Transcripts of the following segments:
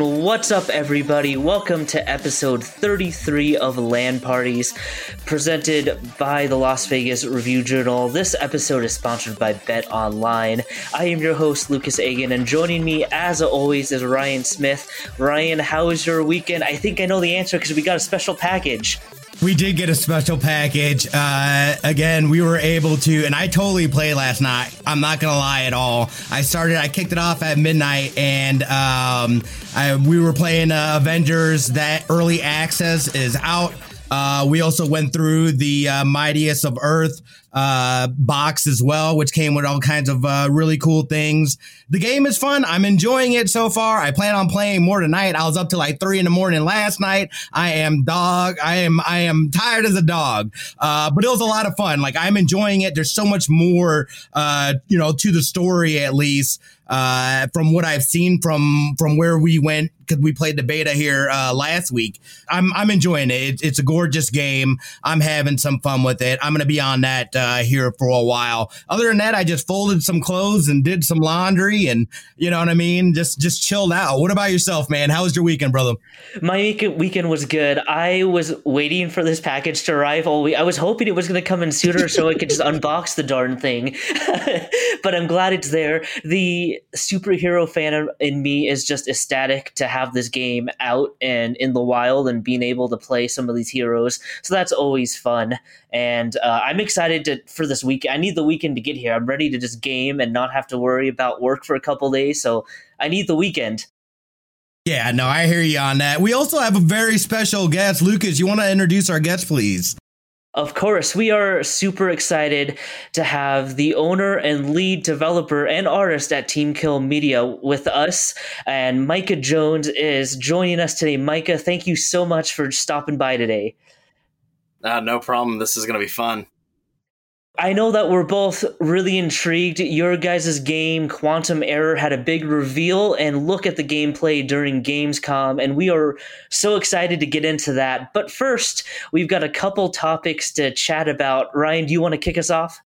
And what's up, everybody? Welcome to episode 33 of LAN Parties, presented by the Las Vegas Review Journal. This episode is sponsored by Bet Online. I am your host, Lucas Agan, and joining me, as always, is Ryan Smith. Ryan, how was your weekend? I think I know the answer because we got a special package. We did get a special package. Uh, again, we were able to, and I totally played last night. I'm not gonna lie at all. I started, I kicked it off at midnight, and um, I, we were playing uh, Avengers. That early access is out. Uh, we also went through the uh, Mightiest of Earth uh, box as well, which came with all kinds of uh, really cool things. The game is fun. I'm enjoying it so far. I plan on playing more tonight. I was up to like three in the morning last night. I am dog. I am I am tired as a dog. Uh, but it was a lot of fun. Like I'm enjoying it. There's so much more, uh, you know, to the story at least uh, from what I've seen from from where we went because we played the beta here uh, last week. I'm I'm enjoying it. it. It's a gorgeous game. I'm having some fun with it. I'm gonna be on that uh, here for a while. Other than that, I just folded some clothes and did some laundry, and you know what I mean. Just just chilled out. What about yourself, man? How was your weekend, brother? My weekend was good. I was waiting for this package to arrive all week. I was hoping it was going to come in sooner so I could just unbox the darn thing. but I'm glad it's there. The superhero fan in me is just ecstatic to have this game out and in the wild and being able to play some of these heroes. So that's always fun. And uh, I'm excited to for this week. I need the weekend to get here. I'm ready to just game and not have to worry about work for a couple days. So I need the weekend. Yeah, no, I hear you on that. We also have a very special guest. Lucas, you want to introduce our guest, please? Of course, we are super excited to have the owner and lead developer and artist at Team Kill Media with us. And Micah Jones is joining us today. Micah, thank you so much for stopping by today. Uh, no problem. This is going to be fun. I know that we're both really intrigued. Your guys' game, Quantum Error, had a big reveal and look at the gameplay during Gamescom, and we are so excited to get into that. But first, we've got a couple topics to chat about. Ryan, do you want to kick us off?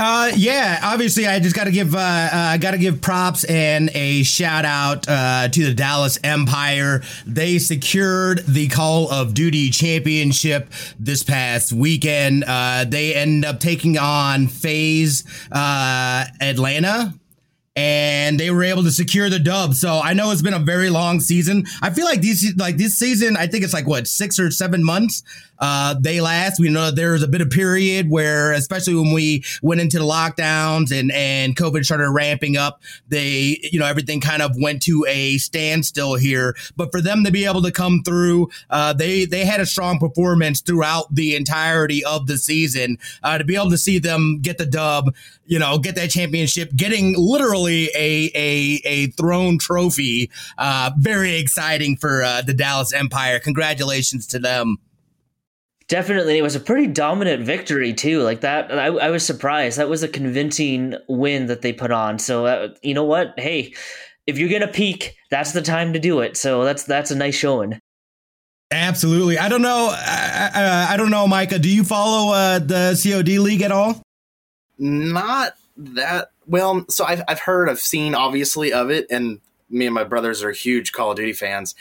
Uh, yeah, obviously, I just got to give, uh, uh got to give props and a shout out, uh, to the Dallas Empire. They secured the Call of Duty Championship this past weekend. Uh, they end up taking on FaZe uh, Atlanta and they were able to secure the dub. So I know it's been a very long season. I feel like these like this season, I think it's like what six or seven months uh, they last. We know that there was a bit of period where, especially when we went into the lockdowns and and COVID started ramping up, they you know everything kind of went to a standstill here. But for them to be able to come through, uh, they they had a strong performance throughout the entirety of the season. Uh, to be able to see them get the dub, you know, get that championship, getting literally a a a throne trophy, uh, very exciting for uh, the Dallas Empire. Congratulations to them. Definitely, it was a pretty dominant victory too. Like that, I, I was surprised. That was a convincing win that they put on. So uh, you know what? Hey, if you're gonna peak, that's the time to do it. So that's that's a nice showing. Absolutely. I don't know. I, I, I don't know, Micah. Do you follow uh, the COD league at all? Not that well. So I've I've heard, I've seen, obviously of it, and me and my brothers are huge Call of Duty fans,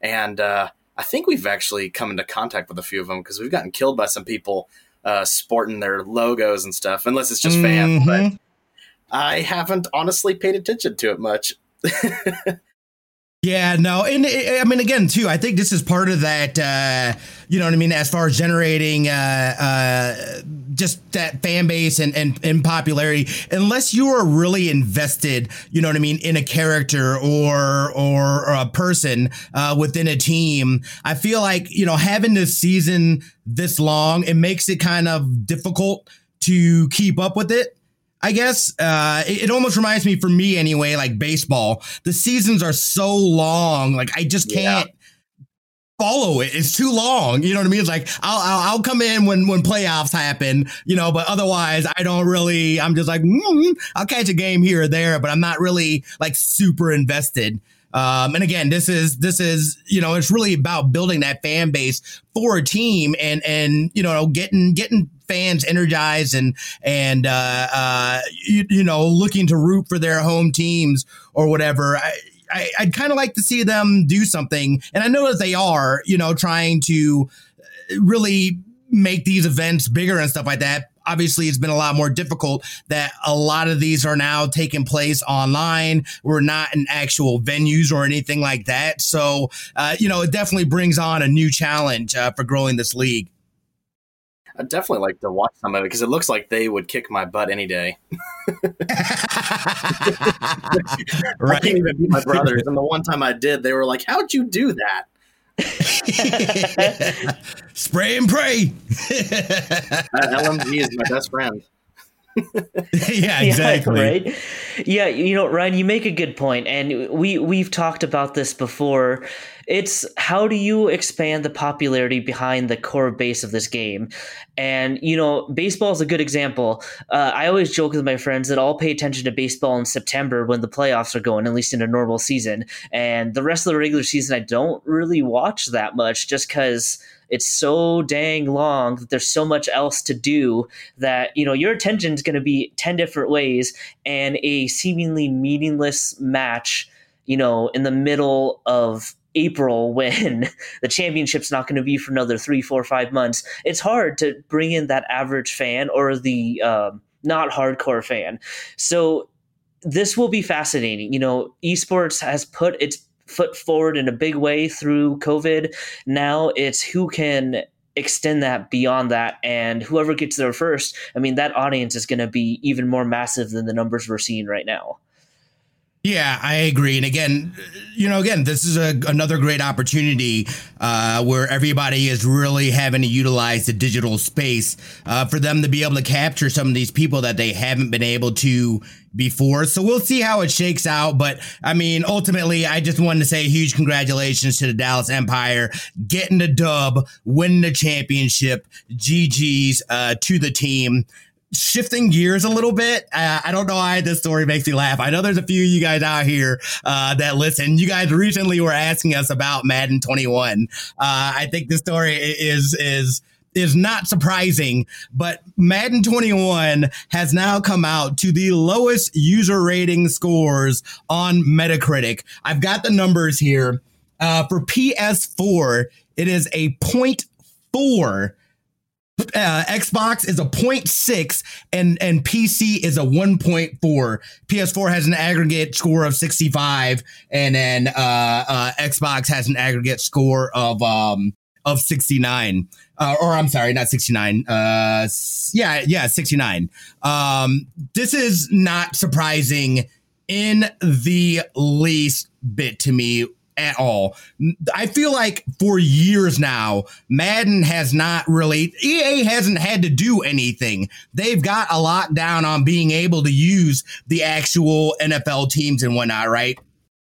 and. uh I think we've actually come into contact with a few of them because we've gotten killed by some people uh, sporting their logos and stuff, unless it's just mm-hmm. fans. But I haven't honestly paid attention to it much. Yeah, no, and I mean, again, too, I think this is part of that. Uh, you know what I mean? As far as generating uh, uh, just that fan base and, and and popularity, unless you are really invested, you know what I mean, in a character or or, or a person uh, within a team, I feel like you know having this season this long, it makes it kind of difficult to keep up with it. I guess uh, it, it, almost reminds me, for me anyway, like baseball. The seasons are so long, like I just can't yeah. follow it. It's too long. You know what I mean? It's like I'll, I'll, I'll come in when when playoffs happen, you know, but otherwise I don't really. I'm just like mm, I'll catch a game here or there, but I'm not really like super invested. Um, and again, this is this is you know it's really about building that fan base for a team and and you know getting getting fans energized and and uh, uh, you, you know looking to root for their home teams or whatever. I, I, would kind of like to see them do something, and I know that they are, you know, trying to really make these events bigger and stuff like that obviously it's been a lot more difficult that a lot of these are now taking place online. We're not in actual venues or anything like that. So, uh, you know, it definitely brings on a new challenge uh, for growing this league. I'd definitely like to watch some of it because it looks like they would kick my butt any day. right. I can't even beat my brothers. And the one time I did, they were like, How'd you do that? Spray and pray. Uh, LMG is my best friend. yeah, exactly. Yeah, right. Yeah, you know, Ryan, you make a good point, and we we've talked about this before. It's how do you expand the popularity behind the core base of this game? And, you know, baseball is a good example. Uh, I always joke with my friends that I'll pay attention to baseball in September when the playoffs are going, at least in a normal season. And the rest of the regular season, I don't really watch that much just because it's so dang long that there's so much else to do that you know your attention is going to be 10 different ways and a seemingly meaningless match you know in the middle of April when the championship's not going to be for another three, four, five months, it's hard to bring in that average fan or the um, not hardcore fan. So this will be fascinating. You know, esports has put its foot forward in a big way through COVID. Now it's who can extend that beyond that and whoever gets there first i mean that audience is going to be even more massive than the numbers we're seeing right now yeah, I agree. And again, you know, again, this is a, another great opportunity uh, where everybody is really having to utilize the digital space uh, for them to be able to capture some of these people that they haven't been able to before. So we'll see how it shakes out. But I mean, ultimately, I just wanted to say huge congratulations to the Dallas Empire getting the dub, winning the championship. GG's uh, to the team shifting gears a little bit. Uh, I don't know why this story makes me laugh. I know there's a few of you guys out here uh, that listen. You guys recently were asking us about Madden 21. Uh, I think this story is is is not surprising, but Madden 21 has now come out to the lowest user rating scores on Metacritic. I've got the numbers here. Uh, for PS4, it is a 0.4 uh, Xbox is a 0.6 and and PC is a 1.4. PS4 has an aggregate score of 65 and then uh, uh, Xbox has an aggregate score of um of 69. Uh, or I'm sorry, not 69. Uh yeah, yeah, 69. Um this is not surprising in the least bit to me at all. I feel like for years now, Madden has not really, EA hasn't had to do anything. They've got a lot lockdown on being able to use the actual NFL teams and whatnot, right?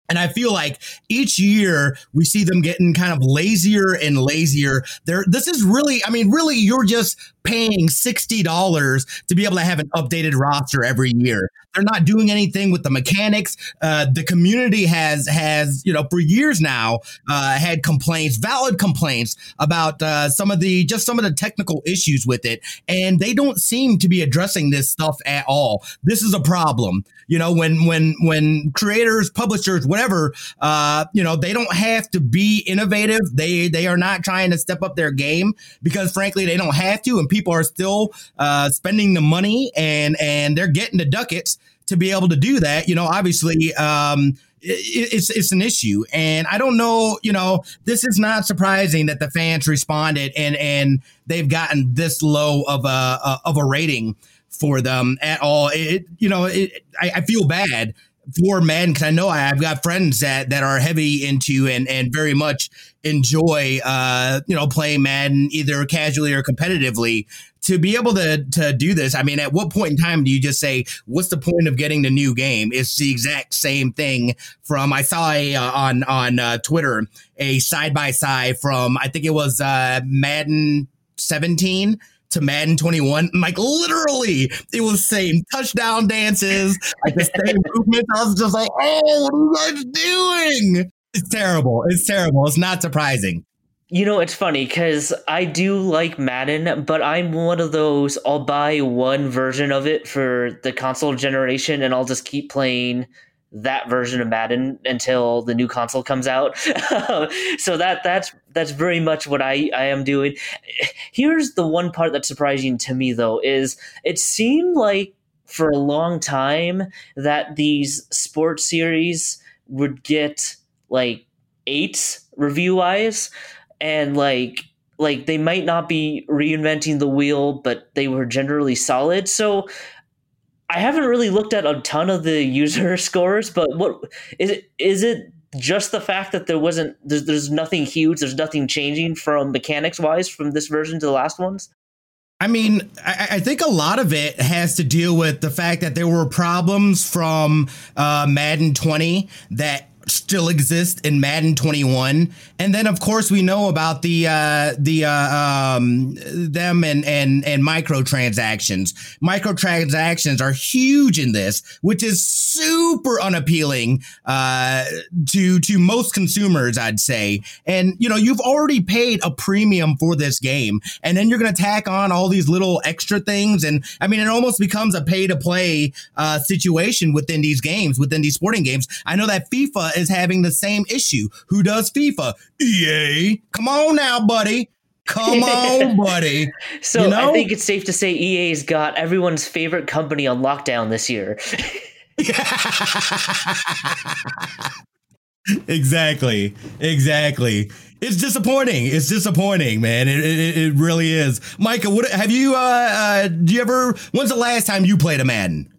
And I feel like each year we see them getting kind of lazier and lazier. There, this is really, I mean, really, you're just paying $60 to be able to have an updated roster every year. They're not doing anything with the mechanics. Uh, the community has has you know for years now uh, had complaints, valid complaints about uh, some of the just some of the technical issues with it, and they don't seem to be addressing this stuff at all. This is a problem. You know when when when creators, publishers, whatever, uh, you know they don't have to be innovative. They they are not trying to step up their game because frankly they don't have to, and people are still uh, spending the money and and they're getting the ducats to be able to do that. You know, obviously, um, it's it's an issue, and I don't know. You know, this is not surprising that the fans responded and and they've gotten this low of a of a rating for them at all. It you know, it, I, I feel bad for men because I know I've got friends that that are heavy into and and very much enjoy uh you know playing Madden either casually or competitively to be able to to do this, I mean, at what point in time do you just say, "What's the point of getting the new game?" It's the exact same thing. From I saw a, uh, on on uh, Twitter a side by side from I think it was uh, Madden 17 to Madden 21. Like literally, it was same touchdown dances, like the same movements. I was just like, "Oh, what are you guys doing?" It's terrible. It's terrible. It's not surprising. You know, it's funny because I do like Madden, but I'm one of those I'll buy one version of it for the console generation and I'll just keep playing that version of Madden until the new console comes out. so that that's that's very much what I, I am doing. Here's the one part that's surprising to me though, is it seemed like for a long time that these sports series would get like eights review wise and like like they might not be reinventing the wheel, but they were generally solid. So I haven't really looked at a ton of the user scores, but what is it? Is it just the fact that there wasn't there's, there's nothing huge, there's nothing changing from mechanics wise from this version to the last ones? I mean, I, I, think a lot of it has to deal with the fact that there were problems from uh, Madden 20 that still exist in Madden 21. And then of course we know about the uh the uh um them and and and microtransactions. Microtransactions are huge in this, which is super unappealing uh to to most consumers, I'd say. And you know, you've already paid a premium for this game and then you're going to tack on all these little extra things and I mean it almost becomes a pay to play uh situation within these games, within these sporting games. I know that FIFA is having the same issue. Who does FIFA? EA. Come on now, buddy. Come on, buddy. so you know? I think it's safe to say EA's got everyone's favorite company on lockdown this year. exactly. Exactly. It's disappointing. It's disappointing, man. It, it, it really is. Micah, what have you? Uh, uh, do you ever? When's the last time you played a Madden?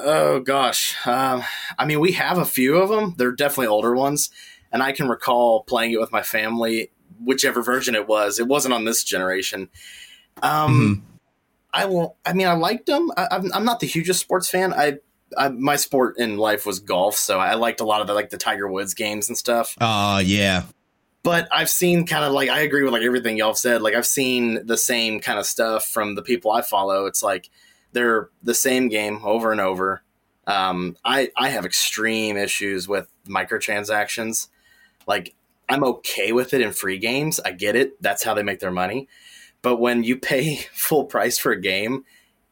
Oh gosh, um, I mean, we have a few of them. They're definitely older ones, and I can recall playing it with my family, whichever version it was. It wasn't on this generation. Um, mm-hmm. I will. I mean, I liked them. I, am not the hugest sports fan. I, I, my sport in life was golf, so I liked a lot of the like the Tiger Woods games and stuff. Oh uh, yeah. But I've seen kind of like I agree with like everything y'all said. Like I've seen the same kind of stuff from the people I follow. It's like they're the same game over and over. Um, I I have extreme issues with microtransactions. Like I'm okay with it in free games. I get it. That's how they make their money. But when you pay full price for a game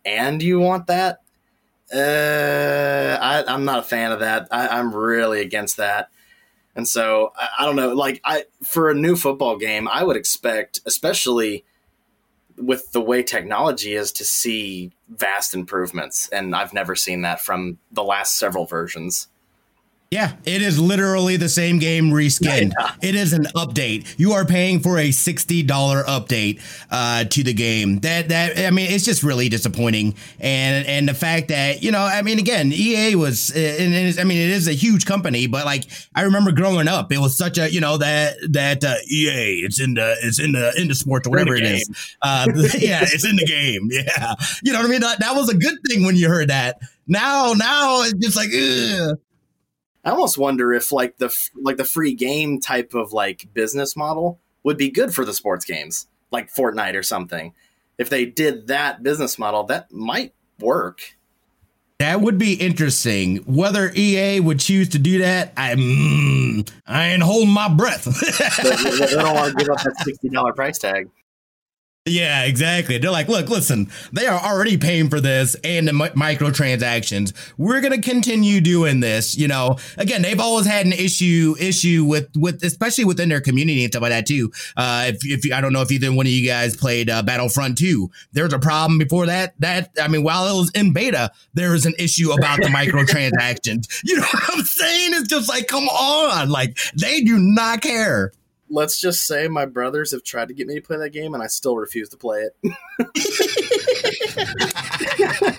and you want that, uh, I, am not a fan of that. I, am really against that. And so I, I don't know. Like I for a new football game, I would expect, especially with the way technology is to see vast improvements and i've never seen that from the last several versions yeah, it is literally the same game reskinned. Yeah. It is an update. You are paying for a sixty dollar update uh, to the game. That that I mean, it's just really disappointing. And and the fact that you know, I mean, again, EA was, uh, and I mean, it is a huge company, but like I remember growing up, it was such a you know that that uh, EA, it's in the it's in the in the sports or whatever it is. Uh, yeah, it's in the game. Yeah, you know what I mean. That, that was a good thing when you heard that. Now, now it's just like. Ugh I almost wonder if like the like the free game type of like business model would be good for the sports games, like Fortnite or something. If they did that business model, that might work. That would be interesting. Whether EA would choose to do that, I mm, I ain't holding my breath. they, don't want to give up that sixty dollar price tag. Yeah, exactly. They're like, look, listen, they are already paying for this and the mi- microtransactions. We're gonna continue doing this. You know, again, they've always had an issue issue with with especially within their community and stuff like that too. Uh, if if you, I don't know if either one of you guys played uh, Battlefront two, there's a problem before that. That I mean, while it was in beta, there was an issue about the microtransactions. You know what I'm saying? It's just like, come on, like they do not care let's just say my brothers have tried to get me to play that game and I still refuse to play it.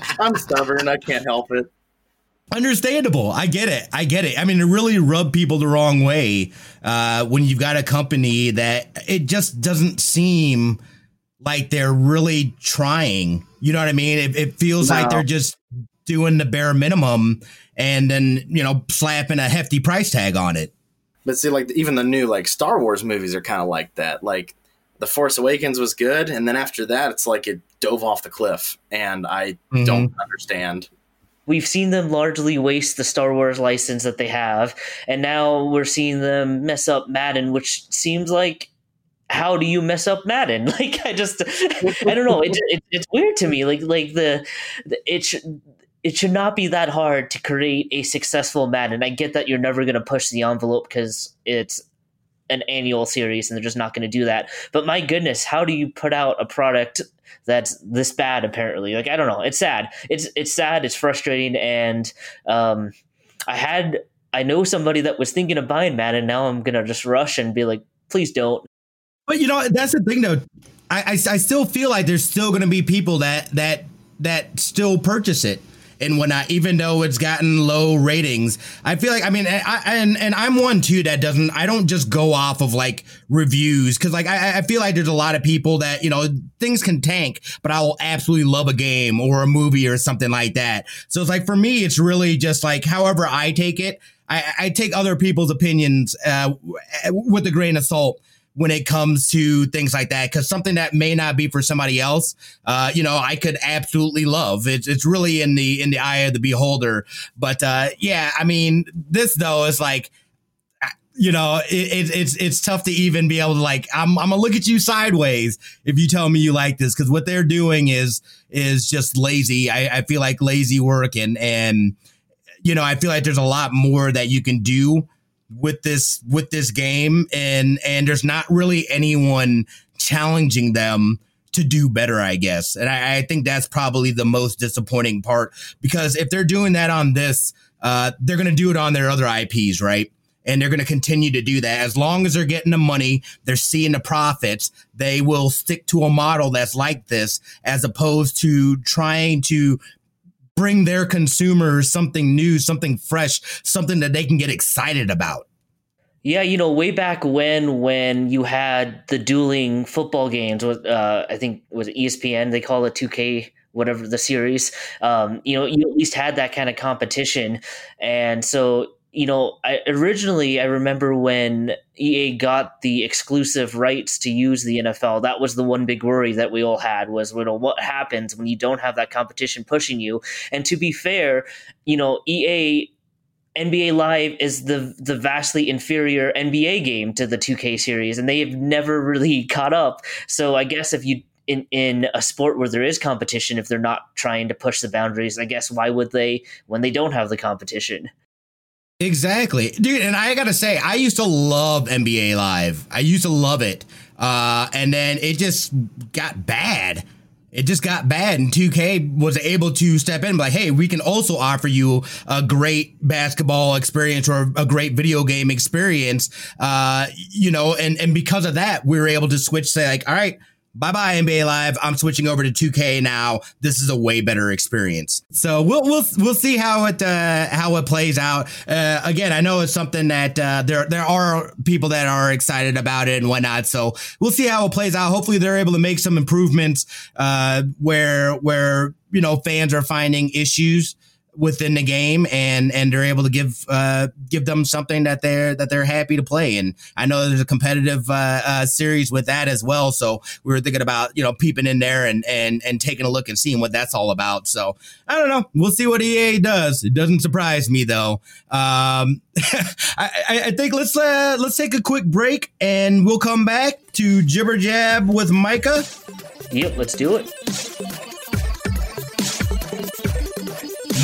I'm stubborn. I can't help it. Understandable. I get it. I get it. I mean, it really rubbed people the wrong way uh, when you've got a company that it just doesn't seem like they're really trying. You know what I mean? It, it feels no. like they're just doing the bare minimum and then, you know, slapping a hefty price tag on it. But see, like even the new like Star Wars movies are kind of like that. Like the Force Awakens was good, and then after that, it's like it dove off the cliff, and I mm-hmm. don't understand. We've seen them largely waste the Star Wars license that they have, and now we're seeing them mess up Madden, which seems like how do you mess up Madden? Like I just I don't know. It, it, it's weird to me. Like like the, the it should it should not be that hard to create a successful Madden. I get that you're never going to push the envelope because it's an annual series and they're just not going to do that. But my goodness, how do you put out a product that's this bad? Apparently, like I don't know. It's sad. It's it's sad. It's frustrating. And um, I had I know somebody that was thinking of buying Madden. Now I'm gonna just rush and be like, please don't. But you know that's the thing though. I I, I still feel like there's still going to be people that that that still purchase it and whatnot, even though it's gotten low ratings. I feel like, I mean, I, and and I'm one too that doesn't. I don't just go off of like reviews because like I, I feel like there's a lot of people that you know things can tank, but I will absolutely love a game or a movie or something like that. So it's like for me, it's really just like however I take it. I, I take other people's opinions uh, with a grain of salt when it comes to things like that because something that may not be for somebody else uh, you know i could absolutely love. It's, it's really in the in the eye of the beholder. But uh, yeah i mean this though is like you know it, it, it's it's tough to even be able to like I'm, I'm gonna look at you sideways if you tell me you like this because what they're doing is is just lazy. I, I feel like lazy work and and you know i feel like there's a lot more that you can do with this with this game and and there's not really anyone challenging them to do better, I guess. And I, I, think that's probably the most disappointing part because if they're doing that on this, uh, they're going to do it on their other IPs, right? And they're going to continue to do that. As long as they're getting the money, they're seeing the profits, they will stick to a model that's like this as opposed to trying to bring their consumers something new, something fresh, something that they can get excited about. Yeah, you know, way back when, when you had the dueling football games with, uh, I think was ESPN, they call it 2K whatever the series um, you know you at least had that kind of competition and so you know, I originally I remember when EA got the exclusive rights to use the NFL. That was the one big worry that we all had was, you know, what happens when you don't have that competition pushing you. And to be fair, you know, EA NBA Live is the the vastly inferior NBA game to the 2K series, and they have never really caught up. So I guess if you in in a sport where there is competition, if they're not trying to push the boundaries, I guess why would they when they don't have the competition? Exactly. Dude, and I gotta say, I used to love NBA Live. I used to love it. Uh, and then it just got bad. It just got bad, and 2K was able to step in, like, hey, we can also offer you a great basketball experience or a great video game experience. Uh, you know, and and because of that, we were able to switch. Say, like, all right, bye bye NBA Live. I'm switching over to 2K now. This is a way better experience. So we'll we'll we'll see how it uh, how it plays out. Uh, again, I know it's something that uh, there there are people that are excited about it and whatnot. So we'll see how it plays out. Hopefully, they're able to make some improvements uh, where where you know fans are finding issues within the game and and they're able to give uh, give them something that they're that they're happy to play. And I know there's a competitive uh, uh, series with that as well. So we were thinking about you know peeping in there and and and taking a look and seeing what that's all about. So I don't know. We'll see what EA does. It doesn't surprise me though. Um, I, I think let's uh, let's take a quick break and we'll come back to Jibber Jab with Micah. Yep, let's do it.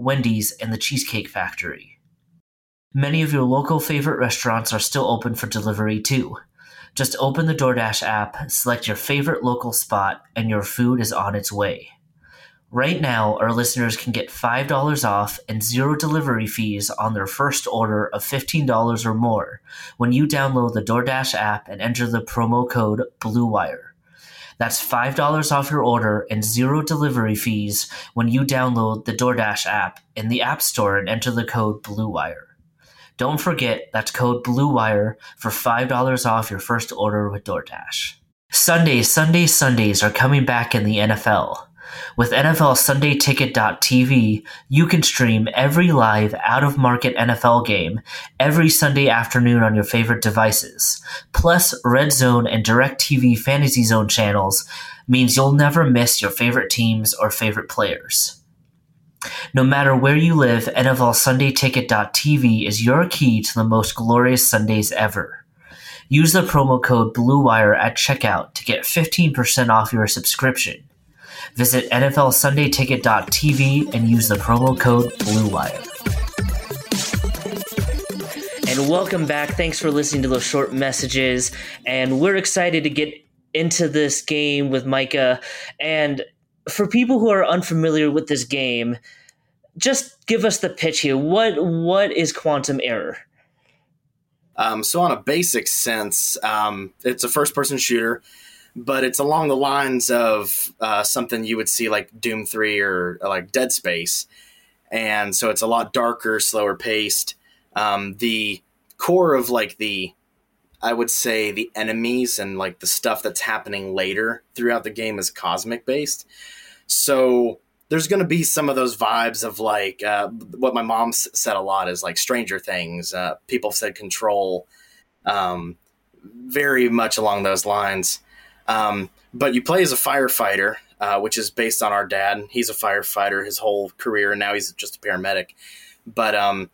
Wendy's, and the Cheesecake Factory. Many of your local favorite restaurants are still open for delivery too. Just open the DoorDash app, select your favorite local spot, and your food is on its way. Right now, our listeners can get $5 off and zero delivery fees on their first order of $15 or more when you download the DoorDash app and enter the promo code BLUEWIRE. That's $5 off your order and zero delivery fees when you download the DoorDash app in the App Store and enter the code BLUEWIRE. Don't forget that's code BLUEWIRE for $5 off your first order with DoorDash. Sundays, Sundays, Sundays are coming back in the NFL. With NFL Sunday Ticket.tv, you can stream every live out of market NFL game every Sunday afternoon on your favorite devices. Plus, Red Zone and DirecTV Fantasy Zone channels means you'll never miss your favorite teams or favorite players. No matter where you live, NFL Sunday Ticket.tv is your key to the most glorious Sundays ever. Use the promo code BLUEWIRE at checkout to get 15% off your subscription. Visit NFLSundayTicket.tv and use the promo code BLUEWIRE. And welcome back. Thanks for listening to those short messages. And we're excited to get into this game with Micah. And for people who are unfamiliar with this game, just give us the pitch here. What what is quantum error? Um, so, on a basic sense, um, it's a first person shooter but it's along the lines of uh, something you would see like Doom 3 or, like Dead Space. And so it's a lot darker, slower paced. Um, the core of like the, I would say the enemies and like the stuff that's happening later throughout the game is cosmic based. So there's going to be some of those vibes of like uh, what my mom said a lot is like Stranger Things. Uh, people said Control. Um, very much along those lines. Um, but you play as a firefighter, uh, which is based on our dad. He's a firefighter his whole career, and now he's just a paramedic. But um,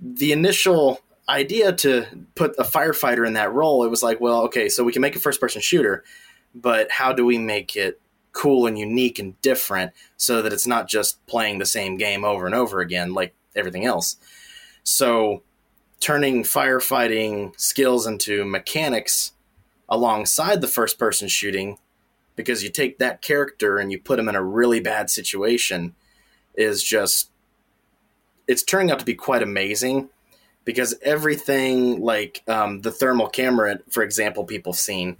the initial idea to put a firefighter in that role, it was like, well, okay, so we can make a first person shooter, but how do we make it cool and unique and different so that it's not just playing the same game over and over again like everything else? So turning firefighting skills into mechanics alongside the first person shooting because you take that character and you put him in a really bad situation is just it's turning out to be quite amazing because everything like um, the thermal camera for example people have seen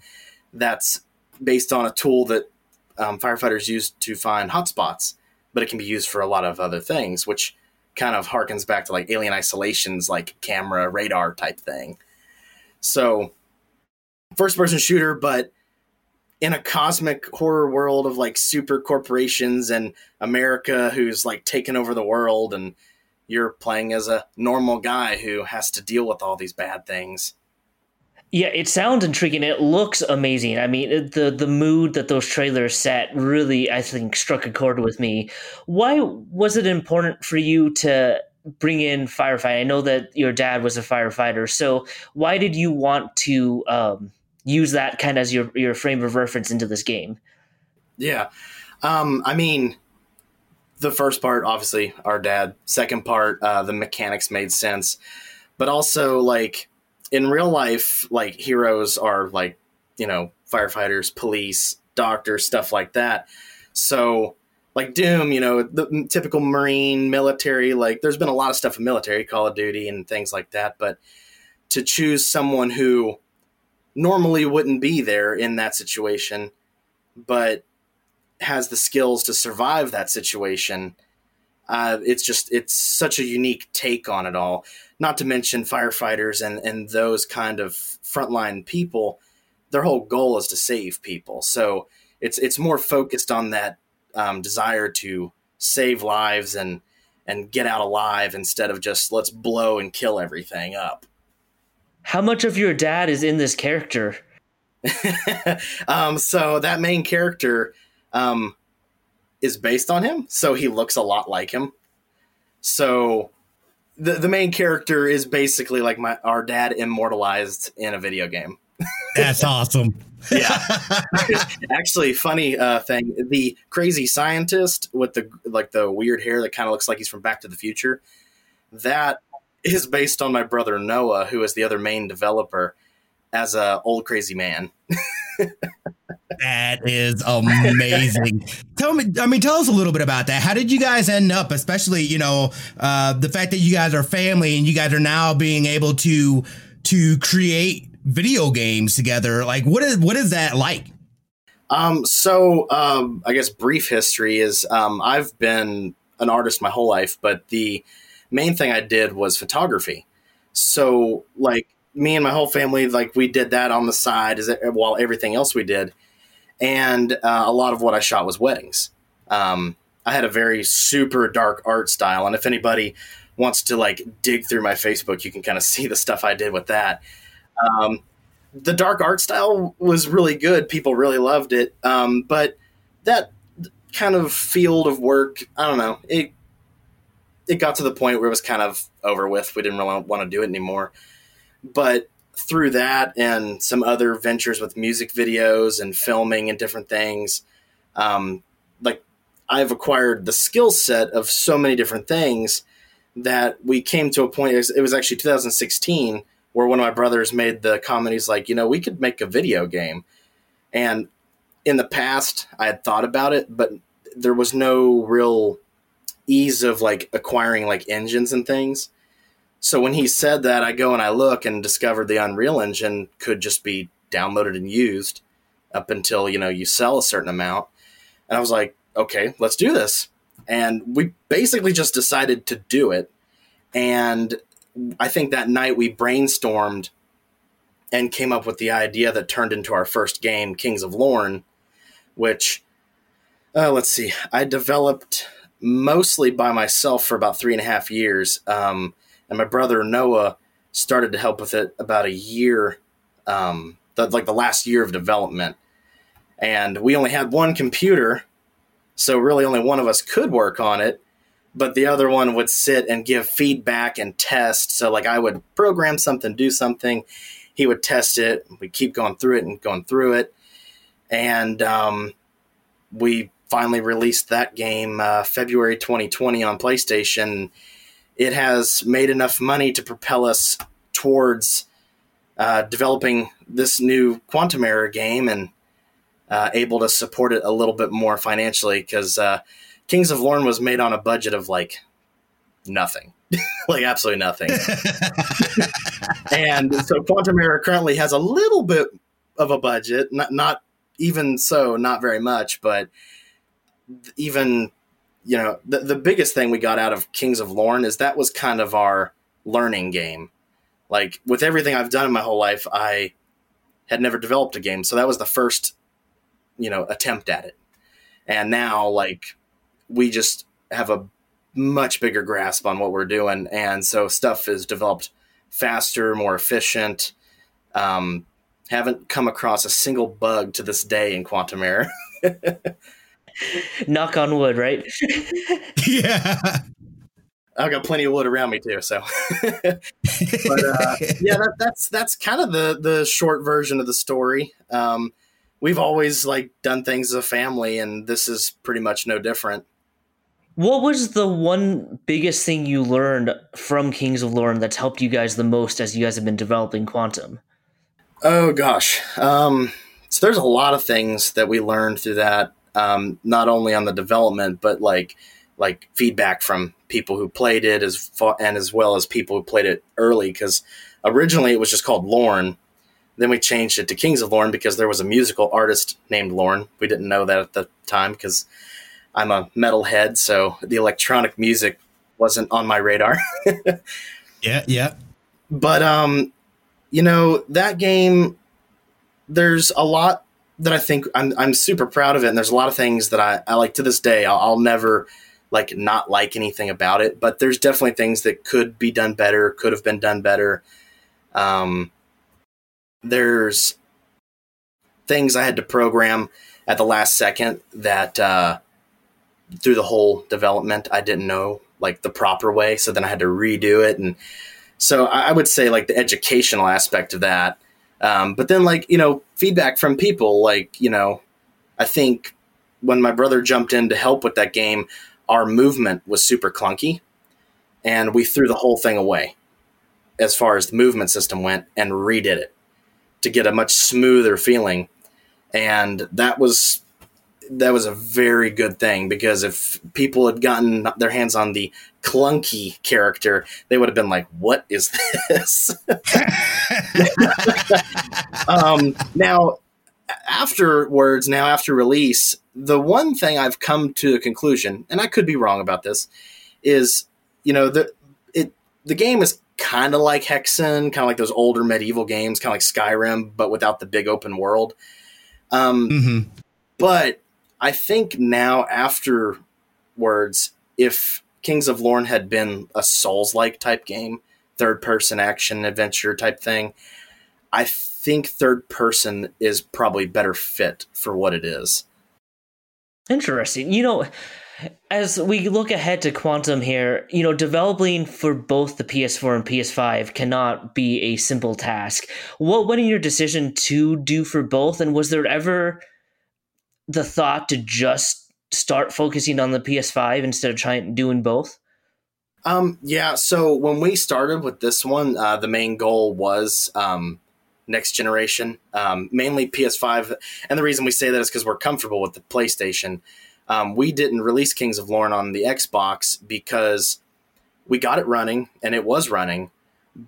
that's based on a tool that um, firefighters use to find hotspots but it can be used for a lot of other things which kind of harkens back to like alien isolations like camera radar type thing. So first person shooter, but in a cosmic horror world of like super corporations and America who's like taken over the world and you're playing as a normal guy who has to deal with all these bad things. Yeah, it sounds intriguing. It looks amazing. I mean, the the mood that those trailers set really, I think, struck a chord with me. Why was it important for you to bring in firefighting? I know that your dad was a firefighter, so why did you want to um, use that kind of as your your frame of reference into this game. Yeah, um, I mean, the first part, obviously, our dad. Second part, uh, the mechanics made sense, but also like in real life, like heroes are like you know firefighters, police, doctors, stuff like that. So like Doom, you know, the typical Marine military, like there's been a lot of stuff in military, Call of Duty and things like that, but to choose someone who normally wouldn't be there in that situation, but has the skills to survive that situation. Uh, it's just it's such a unique take on it all. Not to mention firefighters and and those kind of frontline people. Their whole goal is to save people. So it's it's more focused on that um, desire to save lives and and get out alive instead of just let's blow and kill everything up. How much of your dad is in this character? um, so that main character um, is based on him, so he looks a lot like him. So the the main character is basically like my our dad immortalized in a video game. That's awesome. yeah. Actually, funny uh, thing: the crazy scientist with the like the weird hair that kind of looks like he's from Back to the Future. That is based on my brother Noah, who is the other main developer, as a old crazy man. that is amazing. tell me, I mean, tell us a little bit about that. How did you guys end up, especially you know, uh, the fact that you guys are family and you guys are now being able to to create video games together? Like, what is what is that like? Um, so um, I guess brief history is um, I've been an artist my whole life, but the main thing I did was photography. So like me and my whole family, like we did that on the side as while everything else we did, and uh, a lot of what I shot was weddings. Um, I had a very super dark art style, and if anybody wants to like dig through my Facebook, you can kind of see the stuff I did with that. Um, the dark art style was really good; people really loved it. Um, but that kind of field of work, I don't know, it it got to the point where it was kind of over with. We didn't really want to do it anymore. But through that and some other ventures with music videos and filming and different things, um, like I've acquired the skill set of so many different things that we came to a point. It was, actually 2016 where one of my brothers made the comment. He's like, you know, we could make a video game. And in the past, I had thought about it, but there was no real ease of like acquiring like engines and things. So when he said that, I go and I look and discovered the Unreal Engine could just be downloaded and used up until you know you sell a certain amount. And I was like, okay, let's do this. And we basically just decided to do it. And I think that night we brainstormed and came up with the idea that turned into our first game, Kings of Lorn, which uh, let's see, I developed mostly by myself for about three and a half years. Um, and my brother Noah started to help with it about a year, um, the, like the last year of development. And we only had one computer, so really only one of us could work on it. But the other one would sit and give feedback and test. So, like, I would program something, do something, he would test it. We'd keep going through it and going through it, and um, we finally released that game uh, February 2020 on PlayStation it has made enough money to propel us towards uh, developing this new Quantum Error game and uh, able to support it a little bit more financially because uh, Kings of Lorn was made on a budget of like nothing, like absolutely nothing. and so Quantum Error currently has a little bit of a budget, not not even so, not very much, but even you know, the, the biggest thing we got out of Kings of Lorn is that was kind of our learning game. Like with everything I've done in my whole life, I had never developed a game, so that was the first, you know, attempt at it. And now, like, we just have a much bigger grasp on what we're doing, and so stuff is developed faster, more efficient. Um, haven't come across a single bug to this day in Quantum Error. Knock on wood, right? yeah. I've got plenty of wood around me too, so. but uh, yeah, that, that's that's kind of the the short version of the story. Um, we've always like done things as a family, and this is pretty much no different. What was the one biggest thing you learned from Kings of Lorn that's helped you guys the most as you guys have been developing Quantum? Oh gosh, um, so there's a lot of things that we learned through that um, not only on the development but like like feedback from people who played it as far, and as well as people who played it early because originally it was just called Lorn. Then we changed it to Kings of Lorn because there was a musical artist named Lorn. We didn't know that at the time because I'm a metalhead, so the electronic music wasn't on my radar. yeah, yeah. But um, you know that game. There's a lot that I think I'm I'm super proud of it. And there's a lot of things that I, I like to this day. I'll, I'll never like not like anything about it, but there's definitely things that could be done better, could have been done better. Um, there's things I had to program at the last second that uh, through the whole development I didn't know like the proper way, so then I had to redo it, and so I, I would say like the educational aspect of that. Um, but then like you know feedback from people like you know I think when my brother jumped in to help with that game, our movement was super clunky, and we threw the whole thing away as far as the movement system went and redid it to get a much smoother feeling. And that was that was a very good thing because if people had gotten their hands on the clunky character, they would have been like, "What is this?" um, now, afterwards, now after release, the one thing I've come to a conclusion, and I could be wrong about this, is you know the it the game is kind of like Hexen, kind of like those older medieval games, kind of like Skyrim, but without the big open world. Um, mm-hmm. But I think now, afterwards, if Kings of Lorn had been a Souls like type game, third person action adventure type thing, I think third person is probably better fit for what it is. Interesting. You know, as we look ahead to Quantum here, you know, developing for both the PS4 and PS5 cannot be a simple task. What went in your decision to do for both, and was there ever the thought to just start focusing on the PS5 instead of trying doing both? Um, yeah. So when we started with this one, uh, the main goal was um, next generation, um, mainly PS5, and the reason we say that is because we're comfortable with the PlayStation. Um, we didn't release Kings of Lorn on the Xbox because we got it running and it was running,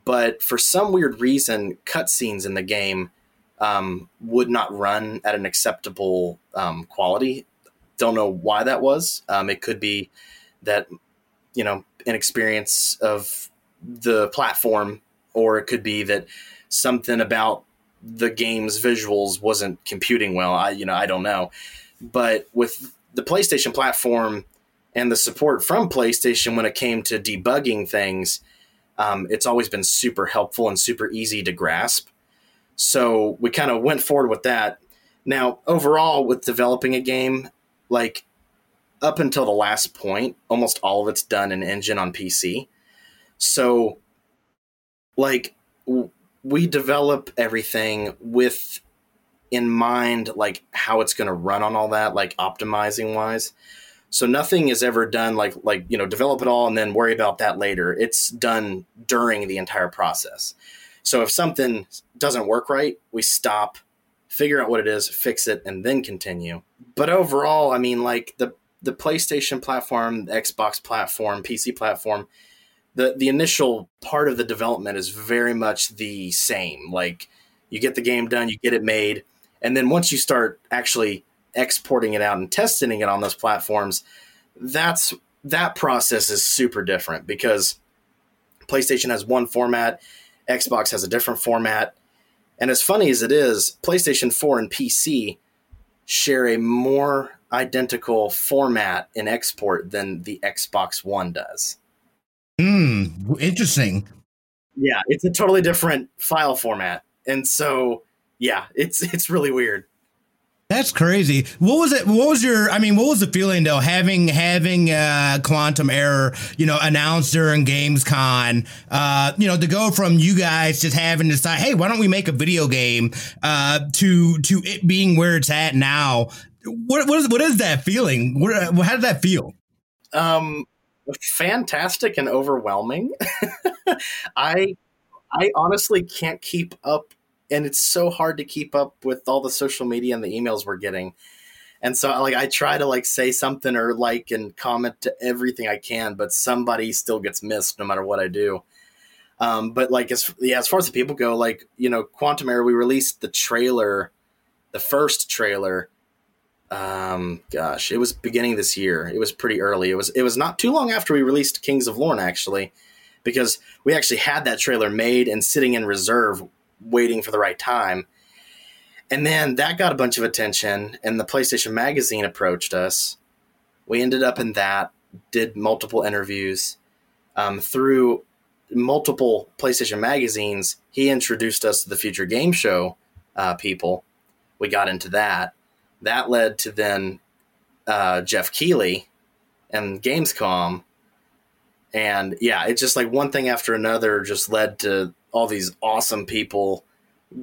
but for some weird reason, cutscenes in the game um, would not run at an acceptable um, quality. Don't know why that was. Um, it could be that you know inexperience of the platform, or it could be that something about the game's visuals wasn't computing well. I you know I don't know, but with the PlayStation platform and the support from PlayStation when it came to debugging things, um, it's always been super helpful and super easy to grasp. So we kind of went forward with that. Now, overall, with developing a game, like up until the last point, almost all of it's done in engine on PC. So, like, w- we develop everything with in mind like how it's going to run on all that like optimizing wise. So nothing is ever done like like you know develop it all and then worry about that later. It's done during the entire process. So if something doesn't work right we stop figure out what it is fix it and then continue but overall i mean like the the playstation platform the xbox platform pc platform the the initial part of the development is very much the same like you get the game done you get it made and then once you start actually exporting it out and testing it on those platforms, that's that process is super different because PlayStation has one format, Xbox has a different format. And as funny as it is, PlayStation 4 and PC share a more identical format in export than the Xbox One does. Hmm, interesting. Yeah, it's a totally different file format. And so yeah, it's it's really weird. That's crazy. What was it? What was your? I mean, what was the feeling though? Having having uh, Quantum Error, you know, announced during Gamescom, uh, you know, to go from you guys just having to decide, hey, why don't we make a video game, uh, to to it being where it's at now. What what is what is that feeling? What, how did that feel? Um, fantastic and overwhelming. I I honestly can't keep up and it's so hard to keep up with all the social media and the emails we're getting. And so like I try to like say something or like and comment to everything I can, but somebody still gets missed no matter what I do. Um, but like as yeah, as far as the people go, like you know, Quantum Error, we released the trailer, the first trailer. Um, gosh, it was beginning this year. It was pretty early. It was it was not too long after we released Kings of Lorn actually, because we actually had that trailer made and sitting in reserve waiting for the right time. And then that got a bunch of attention, and the PlayStation Magazine approached us. We ended up in that, did multiple interviews. Um, through multiple PlayStation magazines, he introduced us to the Future Game Show uh, people. We got into that. That led to then uh, Geoff Keighley and Gamescom. And yeah, it's just like one thing after another just led to all these awesome people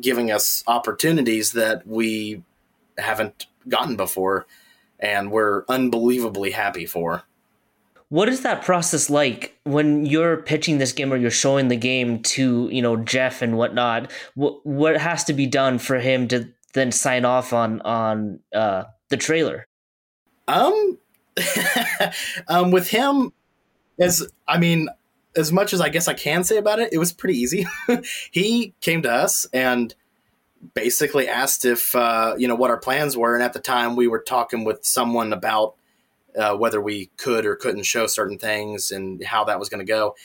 giving us opportunities that we haven't gotten before and we're unbelievably happy for. What is that process like when you're pitching this game or you're showing the game to you know Jeff and whatnot? What what has to be done for him to then sign off on on uh, the trailer? Um, um, with him, as I mean, as much as I guess I can say about it, it was pretty easy. he came to us and basically asked if uh, you know what our plans were, and at the time we were talking with someone about uh, whether we could or couldn't show certain things and how that was going to go,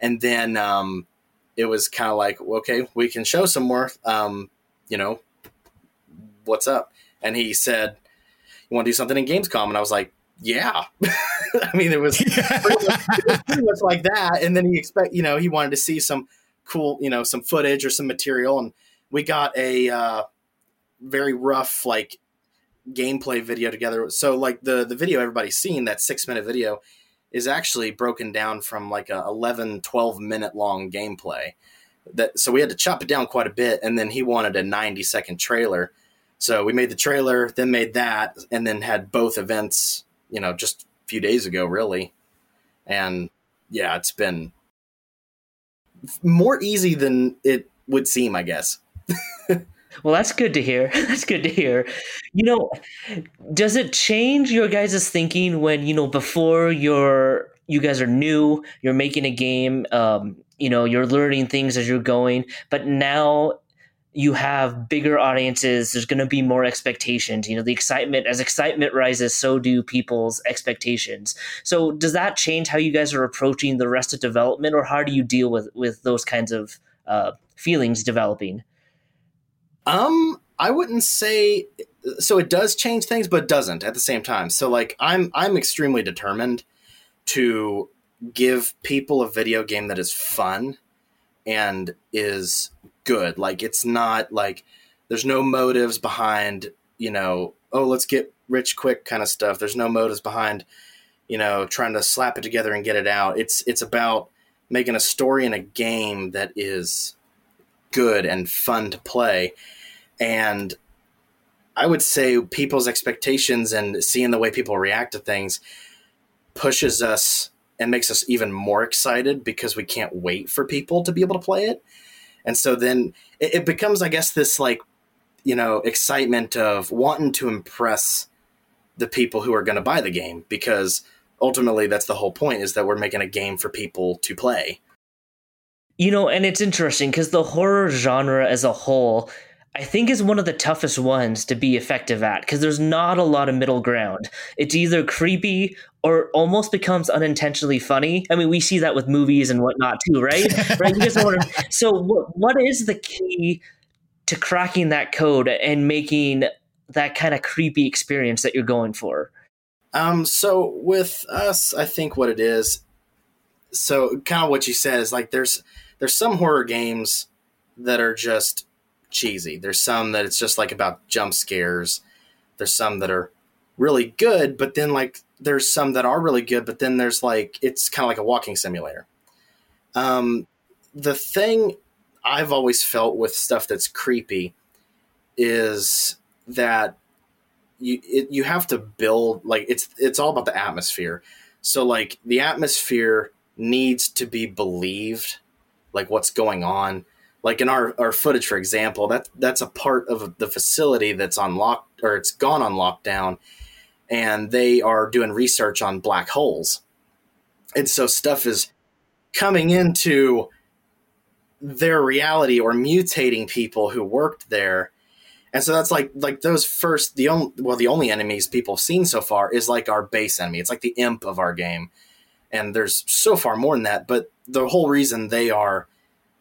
and then um, it was kind of like, okay, we can show some more. Um, you know, what's up? And he said, "You want to do something in Gamescom?" And I was like, "Yeah." I mean, it was, pretty much, it was pretty much like that. And then he expect, you know, he wanted to see some cool, you know, some footage or some material, and we got a uh, very rough like gameplay video together. So like the the video everybody's seen, that six minute video, is actually broken down from like a 11, 12 minute long gameplay. That so we had to chop it down quite a bit, and then he wanted a ninety second trailer. So we made the trailer, then made that, and then had both events. You know, just a few days ago, really. And yeah, it's been more easy than it would seem, I guess. Well, that's good to hear. That's good to hear. You know, does it change your guys' thinking when, you know, before you're you guys are new, you're making a game, um, you know, you're learning things as you're going, but now you have bigger audiences, there's going to be more expectations. You know, the excitement as excitement rises, so do people's expectations. So, does that change how you guys are approaching the rest of development or how do you deal with with those kinds of uh, feelings developing? Um, I wouldn't say so. It does change things, but doesn't at the same time. So, like, I'm I'm extremely determined to give people a video game that is fun and is good. Like, it's not like there's no motives behind you know, oh, let's get rich quick kind of stuff. There's no motives behind you know trying to slap it together and get it out. It's it's about making a story in a game that is good and fun to play and I would say people's expectations and seeing the way people react to things pushes us and makes us even more excited because we can't wait for people to be able to play it. And so then it, it becomes, I guess, this like, you know, excitement of wanting to impress the people who are going to buy the game because ultimately that's the whole point is that we're making a game for people to play. You know, and it's interesting because the horror genre as a whole I think is one of the toughest ones to be effective at because there's not a lot of middle ground. It's either creepy or almost becomes unintentionally funny. I mean, we see that with movies and whatnot too, right? right. so, what, what is the key to cracking that code and making that kind of creepy experience that you're going for? Um. So with us, I think what it is. So kind of what you said is like there's there's some horror games that are just cheesy. There's some that it's just like about jump scares. There's some that are really good, but then like there's some that are really good, but then there's like it's kind of like a walking simulator. Um, the thing I've always felt with stuff that's creepy is that you it, you have to build like it's it's all about the atmosphere. So like the atmosphere needs to be believed, like what's going on like in our, our footage for example that that's a part of the facility that's on lock or it's gone on lockdown and they are doing research on black holes. And so stuff is coming into their reality or mutating people who worked there. And so that's like like those first the only well the only enemies people have seen so far is like our base enemy. It's like the imp of our game. And there's so far more than that but the whole reason they are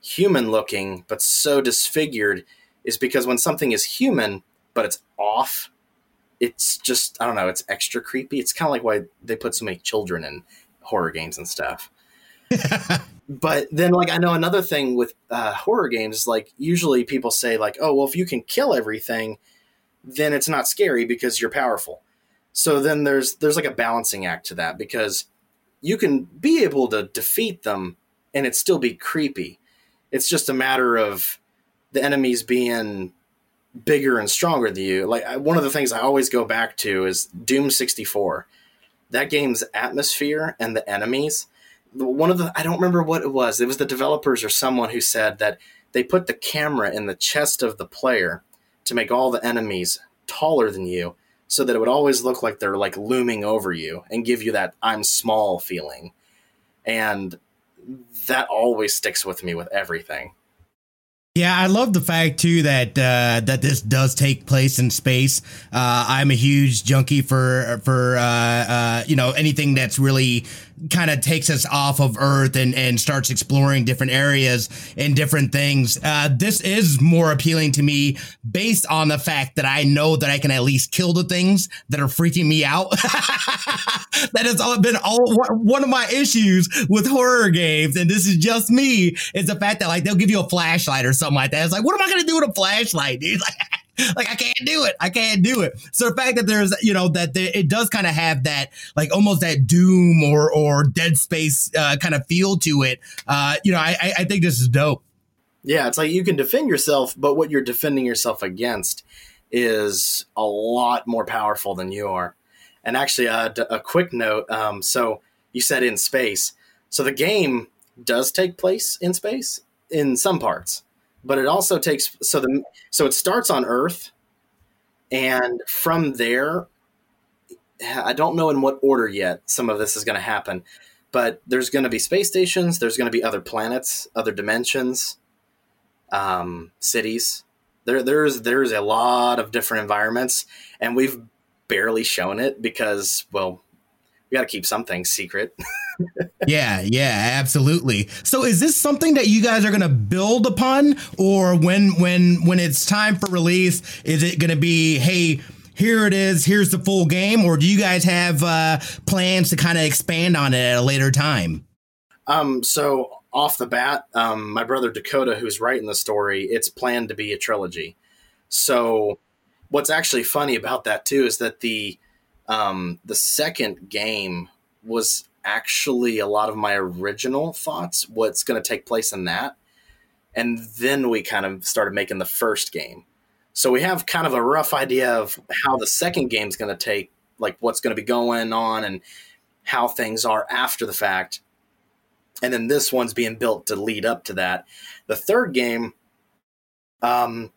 human looking but so disfigured is because when something is human, but it's off. It's just I don't know. It's extra creepy. It's kind of like why they put so many children in horror games and stuff. but then, like I know another thing with uh, horror games, like usually people say like, oh well, if you can kill everything, then it's not scary because you're powerful. So then there's there's like a balancing act to that because you can be able to defeat them and it still be creepy. It's just a matter of the enemies being bigger and stronger than you. Like one of the things I always go back to is Doom 64. That game's atmosphere and the enemies. One of the I don't remember what it was. It was the developers or someone who said that they put the camera in the chest of the player to make all the enemies taller than you so that it would always look like they're like looming over you and give you that I'm small feeling. And that always sticks with me with everything. Yeah, I love the fact too that uh, that this does take place in space. Uh, I'm a huge junkie for for uh, uh you know anything that's really kind of takes us off of Earth and, and starts exploring different areas and different things. Uh, this is more appealing to me based on the fact that I know that I can at least kill the things that are freaking me out. that has been all one of my issues with horror games, and this is just me. Is the fact that like they'll give you a flashlight or something like that. It's like, what am I gonna do with a flashlight, dude? Like, like I can't do it. I can't do it. So the fact that there's, you know, that there, it does kind of have that, like almost that Doom or or Dead Space uh, kind of feel to it. Uh, you know, I I think this is dope. Yeah, it's like you can defend yourself, but what you're defending yourself against is a lot more powerful than you are. And actually, uh, a quick note. Um, so you said in space. So the game does take place in space in some parts but it also takes so the so it starts on Earth, and from there, I don't know in what order yet. Some of this is going to happen, but there's going to be space stations. There's going to be other planets, other dimensions, um, cities. There, there's there's a lot of different environments, and we've barely shown it because well, we got to keep some things secret. yeah, yeah, absolutely. So is this something that you guys are going to build upon or when when when it's time for release, is it going to be hey, here it is, here's the full game or do you guys have uh plans to kind of expand on it at a later time? Um so off the bat, um my brother Dakota who's writing the story, it's planned to be a trilogy. So what's actually funny about that too is that the um the second game was actually a lot of my original thoughts, what's going to take place in that. And then we kind of started making the first game. So we have kind of a rough idea of how the second game is going to take, like what's going to be going on and how things are after the fact. And then this one's being built to lead up to that. The third game, um,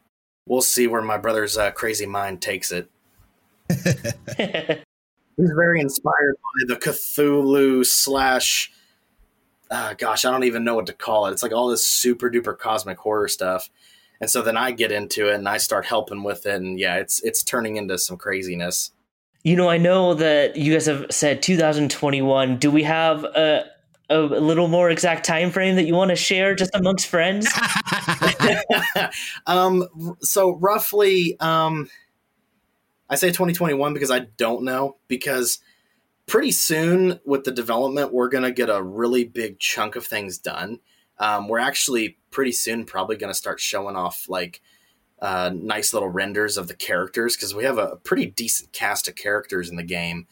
we'll see where my brother's uh, crazy mind takes it. He's very inspired by the Cthulhu slash. Uh, gosh, I don't even know what to call it. It's like all this super duper cosmic horror stuff, and so then I get into it and I start helping with it, and yeah, it's it's turning into some craziness. You know, I know that you guys have said 2021. Do we have a a little more exact time frame that you want to share just amongst friends? um, so roughly, um, I say 2021 because I don't know because pretty soon with the development we're going to get a really big chunk of things done. Um, we're actually pretty soon probably going to start showing off like uh, nice little renders of the characters because we have a pretty decent cast of characters in the game.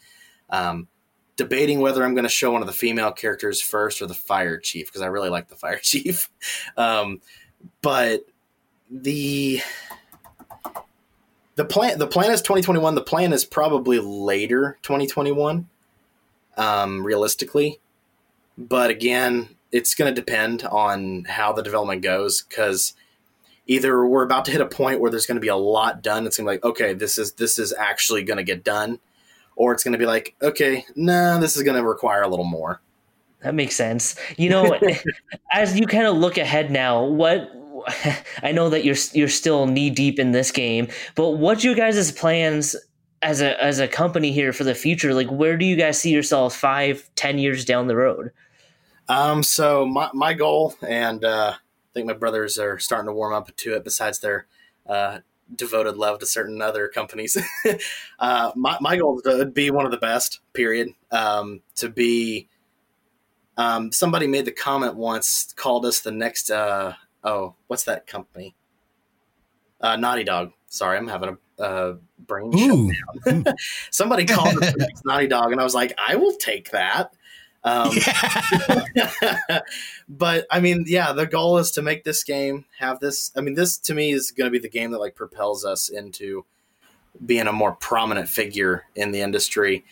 Um, debating whether I'm going to show one of the female characters first or the fire chief because I really like the fire chief. Um, but the the plan the plan is 2021 the plan is probably later 2021 um, realistically. But again it's going to depend on how the development goes because either we're about to hit a point where there's going to be a lot done it's going to be like okay this is this is actually going to get done or it's going to be like okay nah this is going to require a little more. That makes sense. You know as you kind of look ahead now what I know that you're you're still knee deep in this game, but what's your guys' plans as a as a company here for the future? Like, where do you guys see yourselves five, ten years down the road? Um, so my my goal, and uh, I think my brothers are starting to warm up to it. Besides their uh, devoted love to certain other companies. uh, my, my goal is to be one of the best, period. Um, to be, um, somebody made the comment once, called us the next, uh, oh, what's that company? Uh, Naughty Dog. Sorry, I'm having a uh, brain Ooh. shutdown. somebody called the Naughty Dog, and I was like, I will take that. Um, but I mean, yeah, the goal is to make this game have this. I mean, this to me is going to be the game that like propels us into being a more prominent figure in the industry,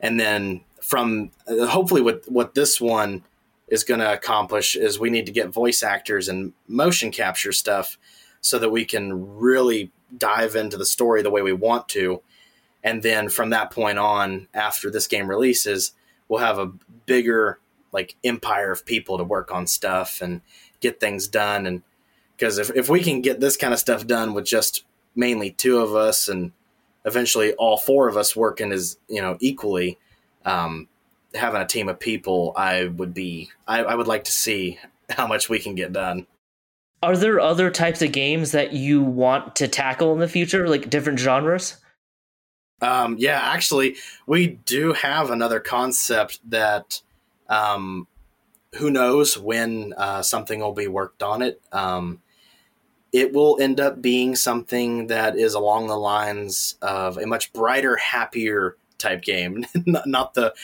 and then from uh, hopefully with what this one is going to accomplish is we need to get voice actors and motion capture stuff so that we can really dive into the story the way we want to, and then from that point on, after this game releases we'll have a bigger like empire of people to work on stuff and get things done. And because if, if we can get this kind of stuff done with just mainly two of us and eventually all four of us working as you know equally um, having a team of people i would be I, I would like to see how much we can get done Are there other types of games that you want to tackle in the future, like different genres? Um, yeah, actually, we do have another concept that um, who knows when uh, something will be worked on it. Um, it will end up being something that is along the lines of a much brighter, happier type game, not, not the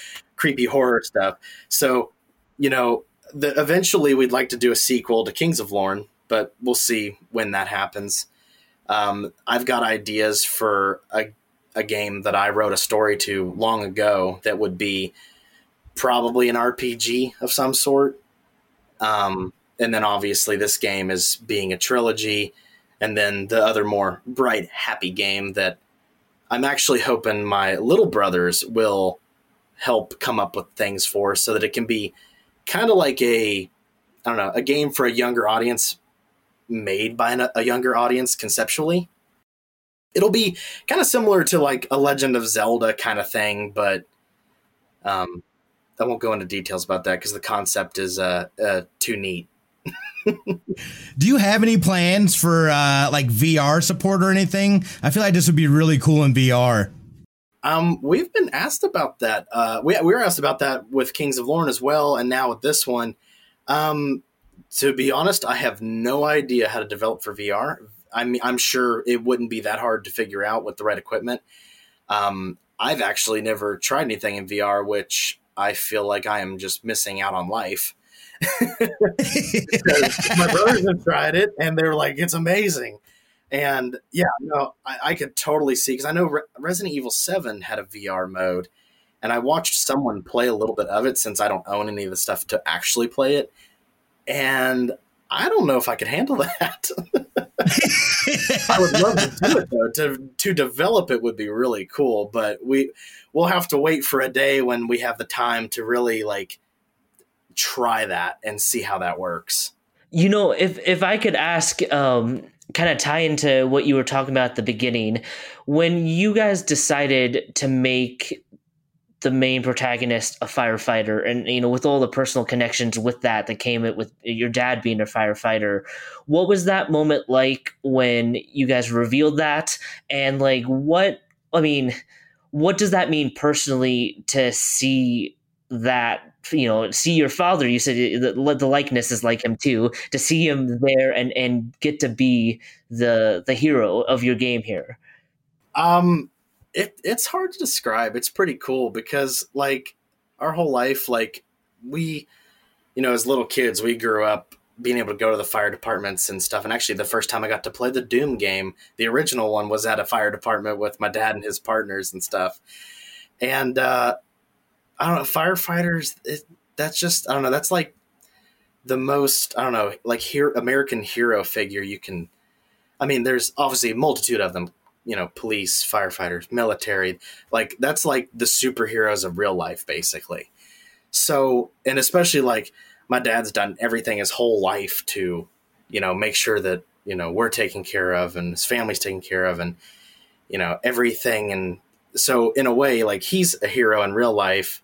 creepy horror stuff. So, you know, the, eventually we'd like to do a sequel to Kings of Lorn, but we'll see when that happens. Um, I've got ideas for a a game that I wrote a story to long ago that would be probably an RPG of some sort. Um, and then obviously this game is being a trilogy, and then the other more bright, happy game that I'm actually hoping my little brothers will help come up with things for so that it can be kind of like a I don't know, a game for a younger audience made by an, a younger audience conceptually it'll be kind of similar to like a Legend of Zelda kind of thing, but um, I won't go into details about that because the concept is uh, uh, too neat. Do you have any plans for uh, like VR support or anything? I feel like this would be really cool in VR. Um, we've been asked about that. Uh, we, we were asked about that with Kings of Lorn as well, and now with this one. Um, to be honest, I have no idea how to develop for VR. I mean, I'm sure it wouldn't be that hard to figure out with the right equipment. Um, I've actually never tried anything in VR, which I feel like I am just missing out on life. my brothers have tried it and they're like, it's amazing. And yeah, no, I, I could totally see because I know Re- Resident Evil 7 had a VR mode, and I watched someone play a little bit of it since I don't own any of the stuff to actually play it. And I don't know if I could handle that. I would love to do it though. To to develop it would be really cool, but we we'll have to wait for a day when we have the time to really like try that and see how that works. You know, if if I could ask um kind of tie into what you were talking about at the beginning, when you guys decided to make the main protagonist a firefighter and you know with all the personal connections with that that came with your dad being a firefighter what was that moment like when you guys revealed that? And like what i mean what does that mean personally to see that you know see your father you said the, the likeness is like him too to see him there and and get to be the the hero of your game here um it it's hard to describe. It's pretty cool because like our whole life, like we, you know, as little kids, we grew up being able to go to the fire departments and stuff. And actually, the first time I got to play the Doom game, the original one, was at a fire department with my dad and his partners and stuff. And uh, I don't know, firefighters. It, that's just I don't know. That's like the most I don't know, like here American hero figure you can. I mean, there's obviously a multitude of them you know, police, firefighters, military. Like that's like the superheroes of real life, basically. So, and especially like my dad's done everything his whole life to, you know, make sure that, you know, we're taken care of and his family's taken care of and, you know, everything. And so, in a way, like he's a hero in real life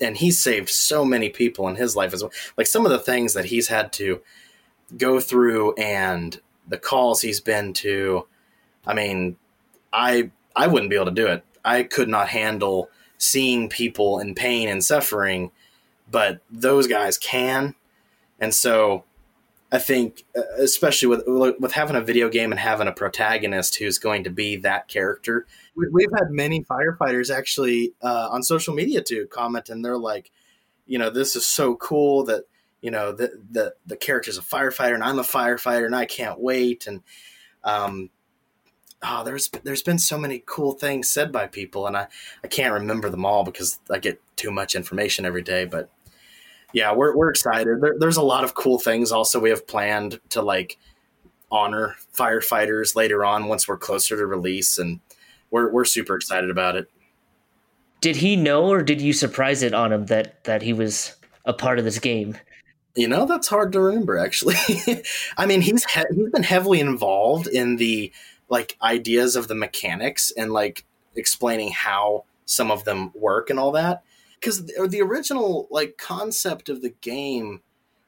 and he's saved so many people in his life as well. Like some of the things that he's had to go through and the calls he's been to I mean, I I wouldn't be able to do it. I could not handle seeing people in pain and suffering, but those guys can. And so I think, uh, especially with with having a video game and having a protagonist who's going to be that character, we've had many firefighters actually uh, on social media too comment, and they're like, you know, this is so cool that you know the the the character's a firefighter and I'm a firefighter and I can't wait. And um oh there's there's been so many cool things said by people and I I can't remember them all because I get too much information every day but yeah we're we're excited there, there's a lot of cool things also we have planned to like honor firefighters later on once we're closer to release and we're we're super excited about it did he know or did you surprise it on him that that he was a part of this game you know, that's hard to remember. Actually, I mean, he's he- he's been heavily involved in the like ideas of the mechanics and like explaining how some of them work and all that. Because the, original like concept of the game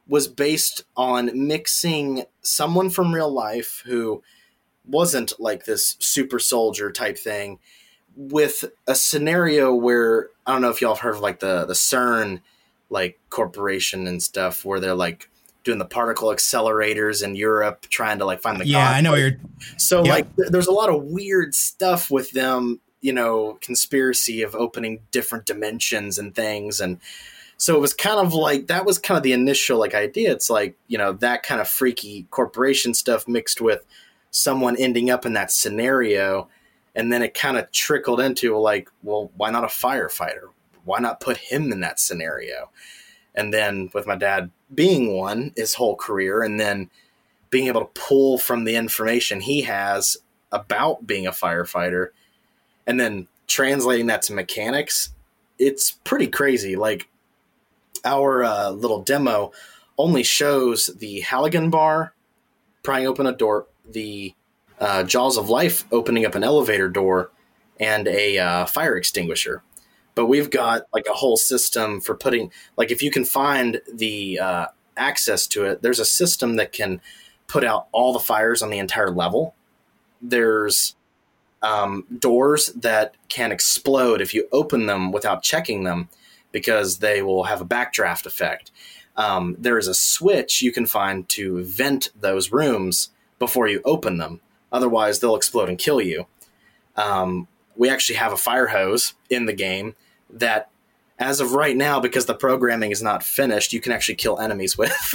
was based on mixing someone from real life who wasn't like this super soldier type thing with a scenario where I don't know if y'all have heard of like the the CERN like corporation and stuff where they're like doing the particle accelerators in Europe, trying to like find the yeah, I know you're. So yep. like, th- there's a lot of weird stuff with them, you know, conspiracy of opening different dimensions and things, and so it was kind of like that was kind of the initial like idea. It's like you know that kind of freaky corporation stuff mixed with someone ending up in that scenario, and then it kind of trickled into like, well, why not a firefighter? why not put him in that scenario? And then with my dad being one his whole career, and then being able to pull from the information he has about being a firefighter, and then translating that to mechanics, it's pretty crazy. Like our uh, little demo only shows the Halligan bar prying open a door, the uh, Jaws of Life opening up an elevator door, and a uh, fire extinguisher but we've got like a whole system for putting like if you can find the uh, access to it there's a system that can put out all the fires on the entire level there's um, doors that can explode if you open them without checking them because they will have a backdraft effect um, there is a switch you can find to vent those rooms before you open them otherwise they'll explode and kill you um, we actually have a fire hose in the game that as of right now, because the programming is not finished, you can actually kill enemies with.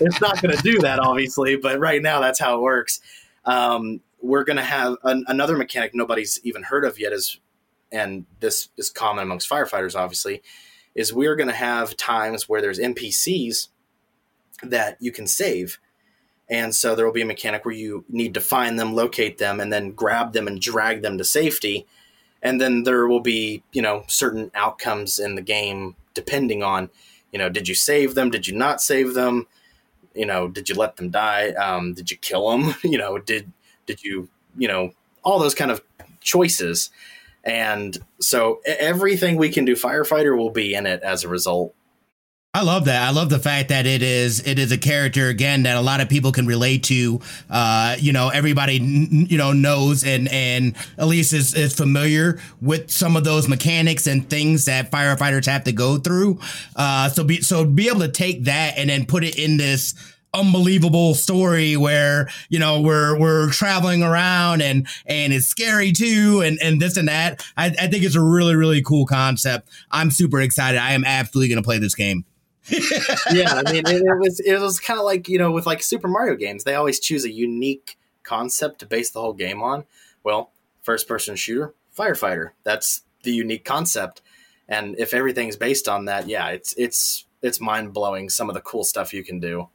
it's not going to do that, obviously, but right now that's how it works. Um, we're going to have an, another mechanic nobody's even heard of yet, is, and this is common amongst firefighters, obviously, is we're going to have times where there's NPCs that you can save. And so there will be a mechanic where you need to find them, locate them, and then grab them and drag them to safety. And then there will be you know certain outcomes in the game depending on you know did you save them? Did you not save them you know did you let them die? Um, did you kill them you know did did you you know all those kind of choices. And so everything we can do firefighter will be in it as a result I love that. I love the fact that it is it is a character again that a lot of people can relate to. Uh, you know, everybody you know knows and and at least is, is familiar with some of those mechanics and things that firefighters have to go through. Uh, so be so be able to take that and then put it in this unbelievable story where you know we're we're traveling around and and it's scary too and and this and that I, I think it's a really really cool concept i'm super excited i am absolutely going to play this game yeah, I mean, it, it was it was kind of like you know with like Super Mario games, they always choose a unique concept to base the whole game on. Well, first person shooter, firefighter. That's the unique concept, and if everything's based on that, yeah, it's it's it's mind blowing. Some of the cool stuff you can do.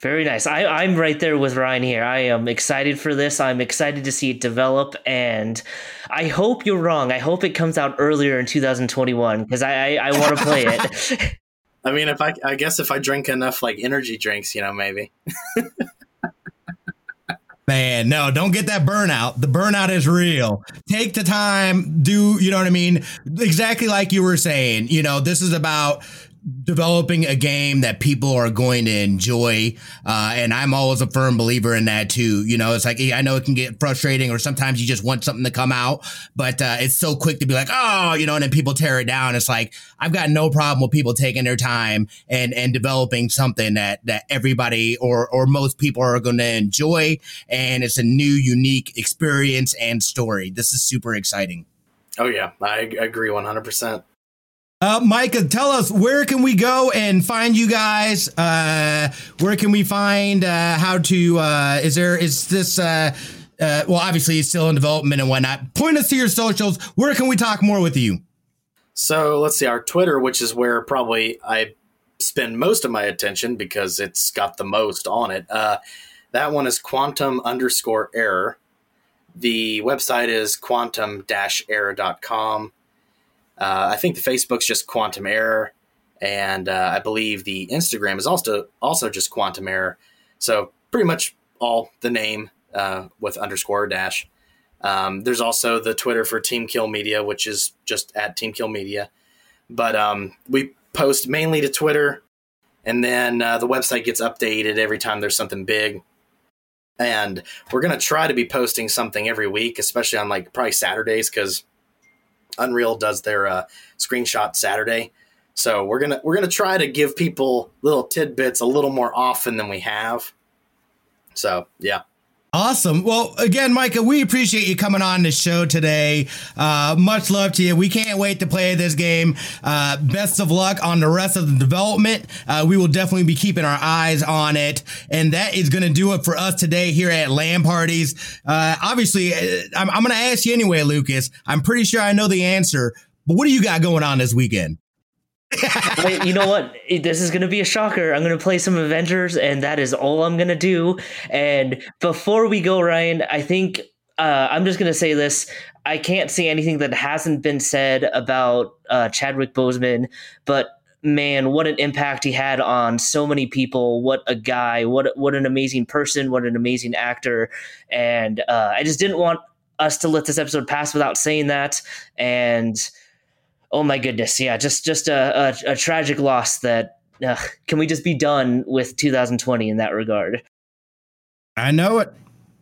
Very nice. I, I'm right there with Ryan here. I am excited for this. I'm excited to see it develop, and I hope you're wrong. I hope it comes out earlier in 2021 because I, I, I want to play it. I mean, if I, I guess if I drink enough like energy drinks, you know, maybe. Man, no, don't get that burnout. The burnout is real. Take the time, do, you know what I mean? Exactly like you were saying, you know, this is about developing a game that people are going to enjoy. Uh, and I'm always a firm believer in that too. You know, it's like, I know it can get frustrating or sometimes you just want something to come out, but, uh, it's so quick to be like, oh, you know, and then people tear it down. It's like, I've got no problem with people taking their time and, and developing something that, that everybody or, or most people are going to enjoy. And it's a new, unique experience and story. This is super exciting. Oh yeah, I agree 100%. Uh, Micah, tell us where can we go and find you guys? Uh, where can we find uh, how to? Uh, is there is this? Uh, uh, well, obviously, it's still in development and whatnot. Point us to your socials. Where can we talk more with you? So let's see our Twitter, which is where probably I spend most of my attention because it's got the most on it. Uh, that one is quantum underscore error. The website is quantum error.com. Uh, I think the Facebook's just Quantum Error, and uh, I believe the Instagram is also also just Quantum Error. So pretty much all the name uh, with underscore dash. Um, there's also the Twitter for Team Kill Media, which is just at Team Kill Media. But um, we post mainly to Twitter, and then uh, the website gets updated every time there's something big. And we're gonna try to be posting something every week, especially on like probably Saturdays, because Unreal does their uh, screenshot Saturday. So we're gonna we're gonna try to give people little tidbits a little more often than we have. So yeah. Awesome. Well, again, Micah, we appreciate you coming on the show today. Uh, much love to you. We can't wait to play this game. Uh, best of luck on the rest of the development. Uh, we will definitely be keeping our eyes on it. And that is going to do it for us today here at LAN Parties. Uh, obviously, uh, I'm, I'm going to ask you anyway, Lucas. I'm pretty sure I know the answer, but what do you got going on this weekend? You know what? This is going to be a shocker. I'm going to play some Avengers, and that is all I'm going to do. And before we go, Ryan, I think uh, I'm just going to say this. I can't say anything that hasn't been said about uh, Chadwick Boseman, but man, what an impact he had on so many people. What a guy. What what an amazing person. What an amazing actor. And uh, I just didn't want us to let this episode pass without saying that. And oh my goodness, yeah, just just a, a, a tragic loss. That uh, can we just be done with 2020 in that regard? I know it.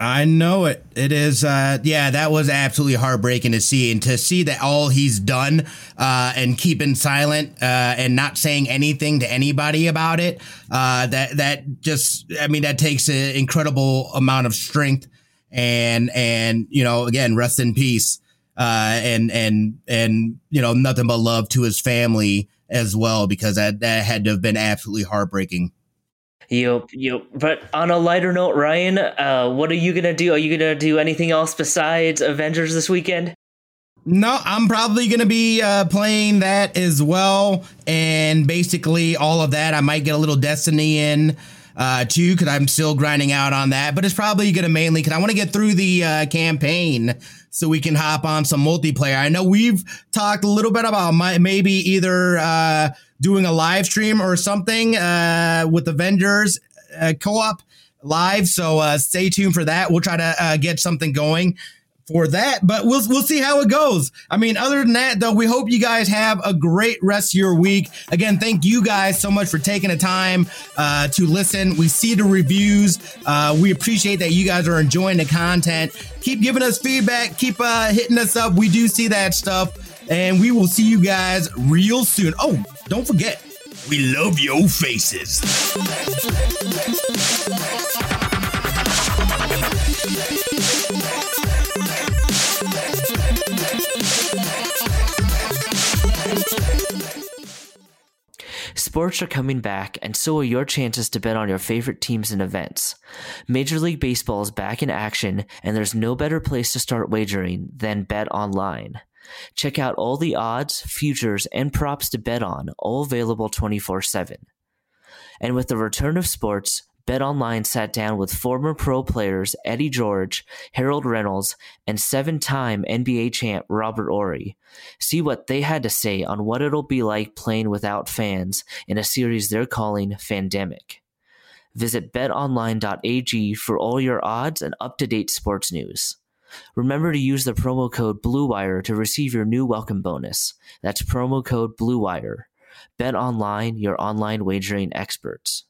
I know it. It is, uh, yeah, that was absolutely heartbreaking to see, and to see that all he's done uh, and keeping silent uh, and not saying anything to anybody about it. Uh, that that just, I mean, that takes an incredible amount of strength, and and you know, again, rest in peace uh, and and and you know nothing but love to his family as well because that that had to have been absolutely heartbreaking. Yep, yep. But on a lighter note, Ryan, uh, what are you gonna do? Are you gonna do anything else besides Avengers this weekend? No, I'm probably going to be uh, playing that as well. And basically, all of that, I might get a little Destiny in uh, too, because I'm still grinding out on that. But it's probably going to mainly because I want to get through the uh, campaign so we can hop on some multiplayer. I know we've talked a little bit about my, maybe either uh, doing a live stream or something uh, with Avengers uh, co-op live. So uh, stay tuned for that. We'll try to uh, get something going for that, but we'll we'll see how it goes. I mean, other than that, though, we hope you guys have a great rest of your week. Again, thank you guys so much for taking the time uh, to listen. We see the reviews. Uh, we appreciate that you guys are enjoying the content. Keep giving us feedback. Keep uh, hitting us up. We do see that stuff, and we will see you guys real soon. Oh, don't forget, we love your faces. Sports are coming back, and so are your chances to bet on your favorite teams and events. Major League Baseball is back in action, and there's no better place to start wagering than Bet Online. Check out all the odds, futures, and props to bet on, all available 24 7. And with the return of sports, BetOnline sat down with former pro players Eddie George, Harold Reynolds, and seven time NBA champ Robert Horry. See what they had to say on what it'll be like playing without fans in a series they're calling Fandemic. Visit betonline.ag for all your odds and up to date sports news. Remember to use the promo code BLUEWIRE to receive your new welcome bonus. That's promo code BLUEWIRE. Bet Online, your online wagering experts.